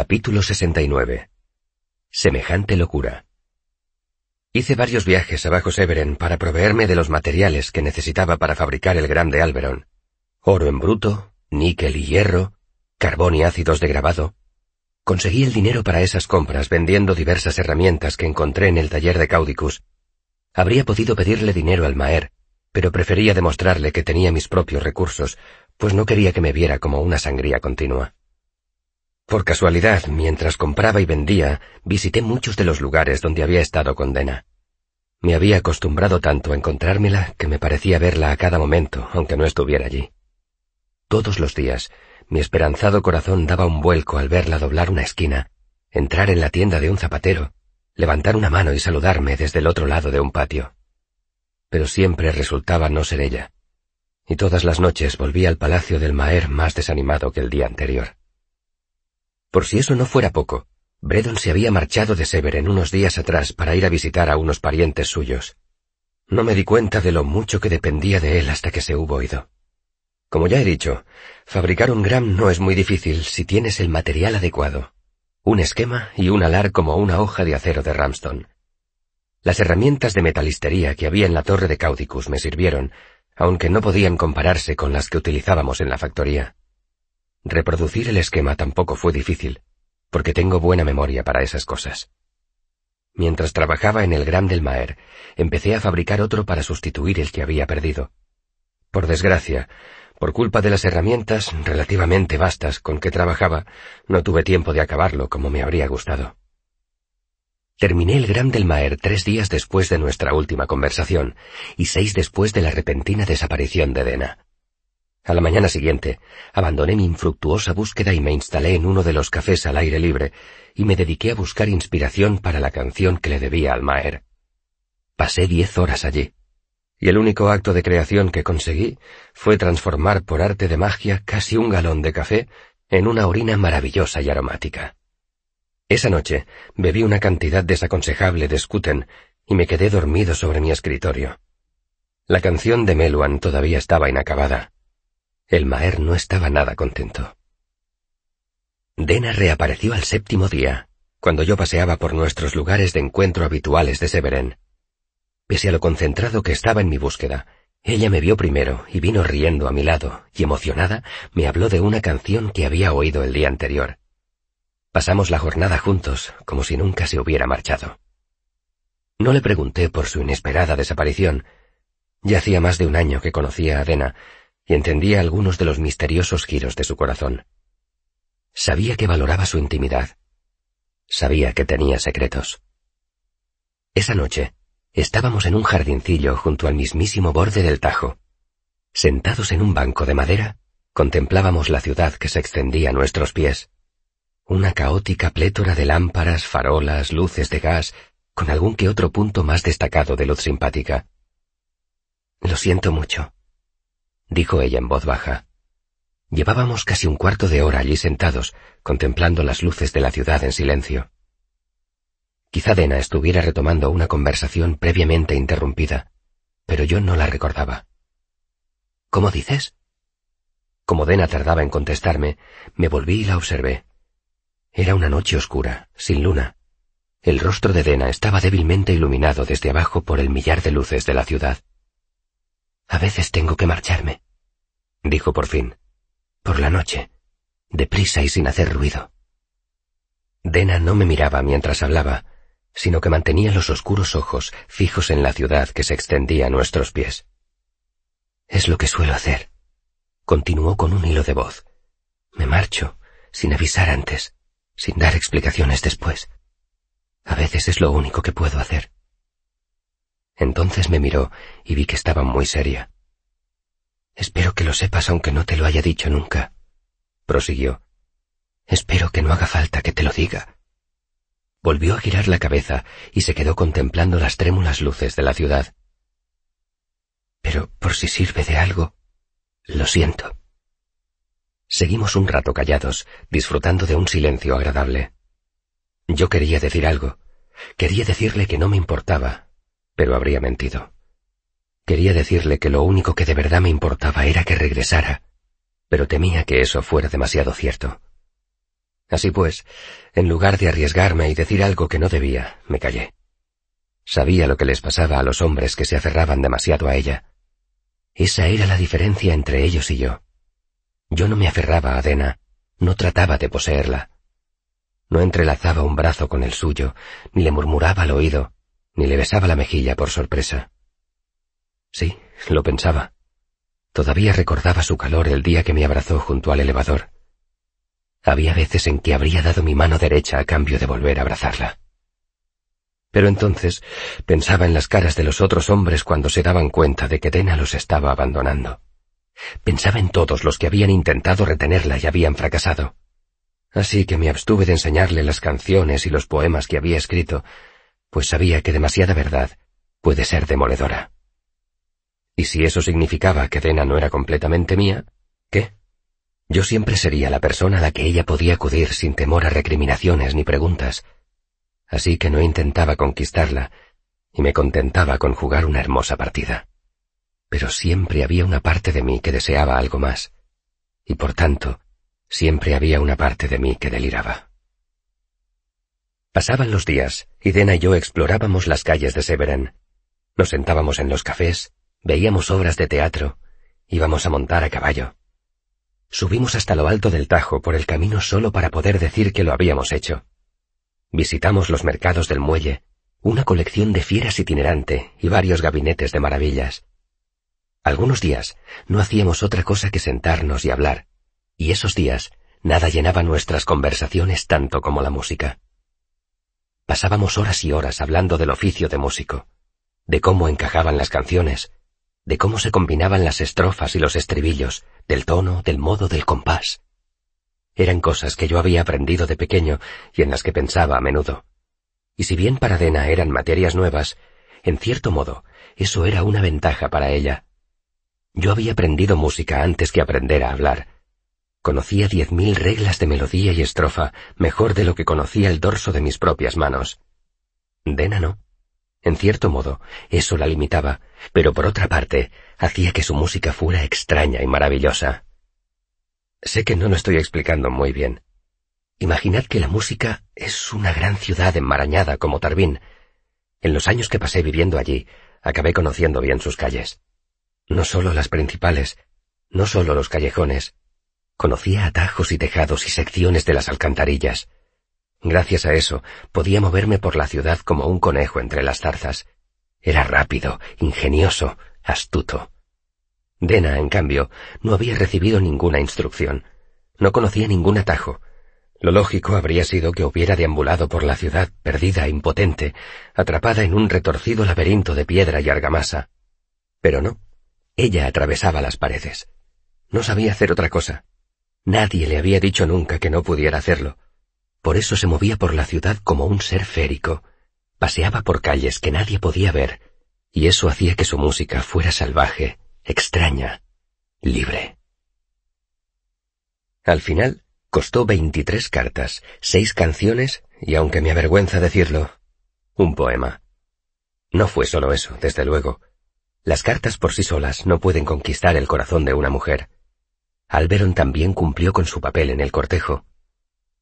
Capítulo 69. Semejante locura. Hice varios viajes a Bajo Severen para proveerme de los materiales que necesitaba para fabricar el grande Alberon. Oro en bruto, níquel y hierro, carbón y ácidos de grabado. Conseguí el dinero para esas compras vendiendo diversas herramientas que encontré en el taller de Caudicus. Habría podido pedirle dinero al Maer, pero prefería demostrarle que tenía mis propios recursos, pues no quería que me viera como una sangría continua. Por casualidad, mientras compraba y vendía, visité muchos de los lugares donde había estado con Dena. Me había acostumbrado tanto a encontrármela que me parecía verla a cada momento, aunque no estuviera allí. Todos los días, mi esperanzado corazón daba un vuelco al verla doblar una esquina, entrar en la tienda de un zapatero, levantar una mano y saludarme desde el otro lado de un patio. Pero siempre resultaba no ser ella, y todas las noches volvía al palacio del Maer más desanimado que el día anterior. Por si eso no fuera poco, Bredon se había marchado de Severen unos días atrás para ir a visitar a unos parientes suyos. No me di cuenta de lo mucho que dependía de él hasta que se hubo ido. Como ya he dicho, fabricar un gram no es muy difícil si tienes el material adecuado, un esquema y un alar como una hoja de acero de Ramston. Las herramientas de metalistería que había en la torre de Caudicus me sirvieron, aunque no podían compararse con las que utilizábamos en la factoría. Reproducir el esquema tampoco fue difícil, porque tengo buena memoria para esas cosas. Mientras trabajaba en el Gran del Maer, empecé a fabricar otro para sustituir el que había perdido. Por desgracia, por culpa de las herramientas relativamente vastas con que trabajaba, no tuve tiempo de acabarlo como me habría gustado. Terminé el Gran del Maer tres días después de nuestra última conversación y seis después de la repentina desaparición de Dena. A la mañana siguiente, abandoné mi infructuosa búsqueda y me instalé en uno de los cafés al aire libre y me dediqué a buscar inspiración para la canción que le debía al Maer. Pasé diez horas allí, y el único acto de creación que conseguí fue transformar por arte de magia casi un galón de café en una orina maravillosa y aromática. Esa noche bebí una cantidad desaconsejable de Skuten y me quedé dormido sobre mi escritorio. La canción de Meluan todavía estaba inacabada el Maer no estaba nada contento. Dena reapareció al séptimo día, cuando yo paseaba por nuestros lugares de encuentro habituales de Severen. Pese a lo concentrado que estaba en mi búsqueda, ella me vio primero y vino riendo a mi lado, y emocionada me habló de una canción que había oído el día anterior. Pasamos la jornada juntos, como si nunca se hubiera marchado. No le pregunté por su inesperada desaparición. Ya hacía más de un año que conocía a Dena, y entendía algunos de los misteriosos giros de su corazón. Sabía que valoraba su intimidad. Sabía que tenía secretos. Esa noche, estábamos en un jardincillo junto al mismísimo borde del Tajo. Sentados en un banco de madera, contemplábamos la ciudad que se extendía a nuestros pies. Una caótica plétora de lámparas, farolas, luces de gas, con algún que otro punto más destacado de luz simpática. Lo siento mucho, dijo ella en voz baja. Llevábamos casi un cuarto de hora allí sentados, contemplando las luces de la ciudad en silencio. Quizá Dena estuviera retomando una conversación previamente interrumpida, pero yo no la recordaba. ¿Cómo dices? Como Dena tardaba en contestarme, me volví y la observé. Era una noche oscura, sin luna. El rostro de Dena estaba débilmente iluminado desde abajo por el millar de luces de la ciudad. A veces tengo que marcharme, dijo por fin. Por la noche, deprisa y sin hacer ruido. Dena no me miraba mientras hablaba, sino que mantenía los oscuros ojos fijos en la ciudad que se extendía a nuestros pies. Es lo que suelo hacer, continuó con un hilo de voz. Me marcho, sin avisar antes, sin dar explicaciones después. A veces es lo único que puedo hacer. Entonces me miró y vi que estaba muy seria. Espero que lo sepas aunque no te lo haya dicho nunca, prosiguió. Espero que no haga falta que te lo diga. Volvió a girar la cabeza y se quedó contemplando las trémulas luces de la ciudad. Pero por si sirve de algo, lo siento. Seguimos un rato callados, disfrutando de un silencio agradable. Yo quería decir algo. Quería decirle que no me importaba, pero habría mentido. Quería decirle que lo único que de verdad me importaba era que regresara, pero temía que eso fuera demasiado cierto. Así pues, en lugar de arriesgarme y decir algo que no debía, me callé. Sabía lo que les pasaba a los hombres que se aferraban demasiado a ella. Esa era la diferencia entre ellos y yo. Yo no me aferraba a Dena, no trataba de poseerla. No entrelazaba un brazo con el suyo, ni le murmuraba al oído, ni le besaba la mejilla por sorpresa. Sí, lo pensaba. Todavía recordaba su calor el día que me abrazó junto al elevador. Había veces en que habría dado mi mano derecha a cambio de volver a abrazarla. Pero entonces pensaba en las caras de los otros hombres cuando se daban cuenta de que Dena los estaba abandonando. Pensaba en todos los que habían intentado retenerla y habían fracasado. Así que me abstuve de enseñarle las canciones y los poemas que había escrito, pues sabía que demasiada verdad puede ser demoledora. Y si eso significaba que Dena no era completamente mía, ¿qué? Yo siempre sería la persona a la que ella podía acudir sin temor a recriminaciones ni preguntas. Así que no intentaba conquistarla y me contentaba con jugar una hermosa partida. Pero siempre había una parte de mí que deseaba algo más, y por tanto, siempre había una parte de mí que deliraba. Pasaban los días, y Dena y yo explorábamos las calles de Severen. Nos sentábamos en los cafés, Veíamos obras de teatro, íbamos a montar a caballo. Subimos hasta lo alto del Tajo por el camino solo para poder decir que lo habíamos hecho. Visitamos los mercados del muelle, una colección de fieras itinerante y varios gabinetes de maravillas. Algunos días no hacíamos otra cosa que sentarnos y hablar, y esos días nada llenaba nuestras conversaciones tanto como la música. Pasábamos horas y horas hablando del oficio de músico, de cómo encajaban las canciones, de cómo se combinaban las estrofas y los estribillos, del tono, del modo, del compás. Eran cosas que yo había aprendido de pequeño y en las que pensaba a menudo. Y si bien para Dena eran materias nuevas, en cierto modo, eso era una ventaja para ella. Yo había aprendido música antes que aprender a hablar. Conocía diez mil reglas de melodía y estrofa mejor de lo que conocía el dorso de mis propias manos. Dena no. En cierto modo, eso la limitaba, pero por otra parte, hacía que su música fuera extraña y maravillosa. Sé que no lo estoy explicando muy bien. Imaginad que la música es una gran ciudad enmarañada como Tarbín. En los años que pasé viviendo allí, acabé conociendo bien sus calles. No solo las principales, no solo los callejones. Conocía atajos y tejados y secciones de las alcantarillas. Gracias a eso, podía moverme por la ciudad como un conejo entre las zarzas. Era rápido, ingenioso, astuto. Dena, en cambio, no había recibido ninguna instrucción. No conocía ningún atajo. Lo lógico habría sido que hubiera deambulado por la ciudad, perdida, impotente, atrapada en un retorcido laberinto de piedra y argamasa. Pero no. Ella atravesaba las paredes. No sabía hacer otra cosa. Nadie le había dicho nunca que no pudiera hacerlo. Por eso se movía por la ciudad como un ser férico, paseaba por calles que nadie podía ver, y eso hacía que su música fuera salvaje, extraña, libre. Al final, costó veintitrés cartas, seis canciones y, aunque me avergüenza decirlo, un poema. No fue solo eso, desde luego. Las cartas por sí solas no pueden conquistar el corazón de una mujer. Alberon también cumplió con su papel en el cortejo,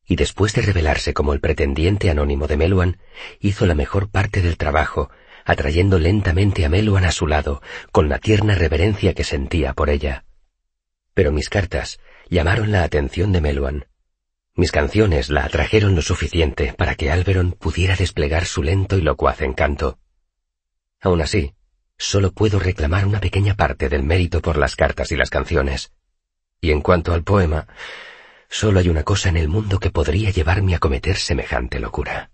y después de revelarse como el pretendiente anónimo de Meluan, hizo la mejor parte del trabajo, atrayendo lentamente a Meluan a su lado, con la tierna reverencia que sentía por ella. Pero mis cartas llamaron la atención de Meluan. Mis canciones la atrajeron lo suficiente para que Alberon pudiera desplegar su lento y locuaz encanto. Aun así, solo puedo reclamar una pequeña parte del mérito por las cartas y las canciones. Y en cuanto al poema, Solo hay una cosa en el mundo que podría llevarme a cometer semejante locura.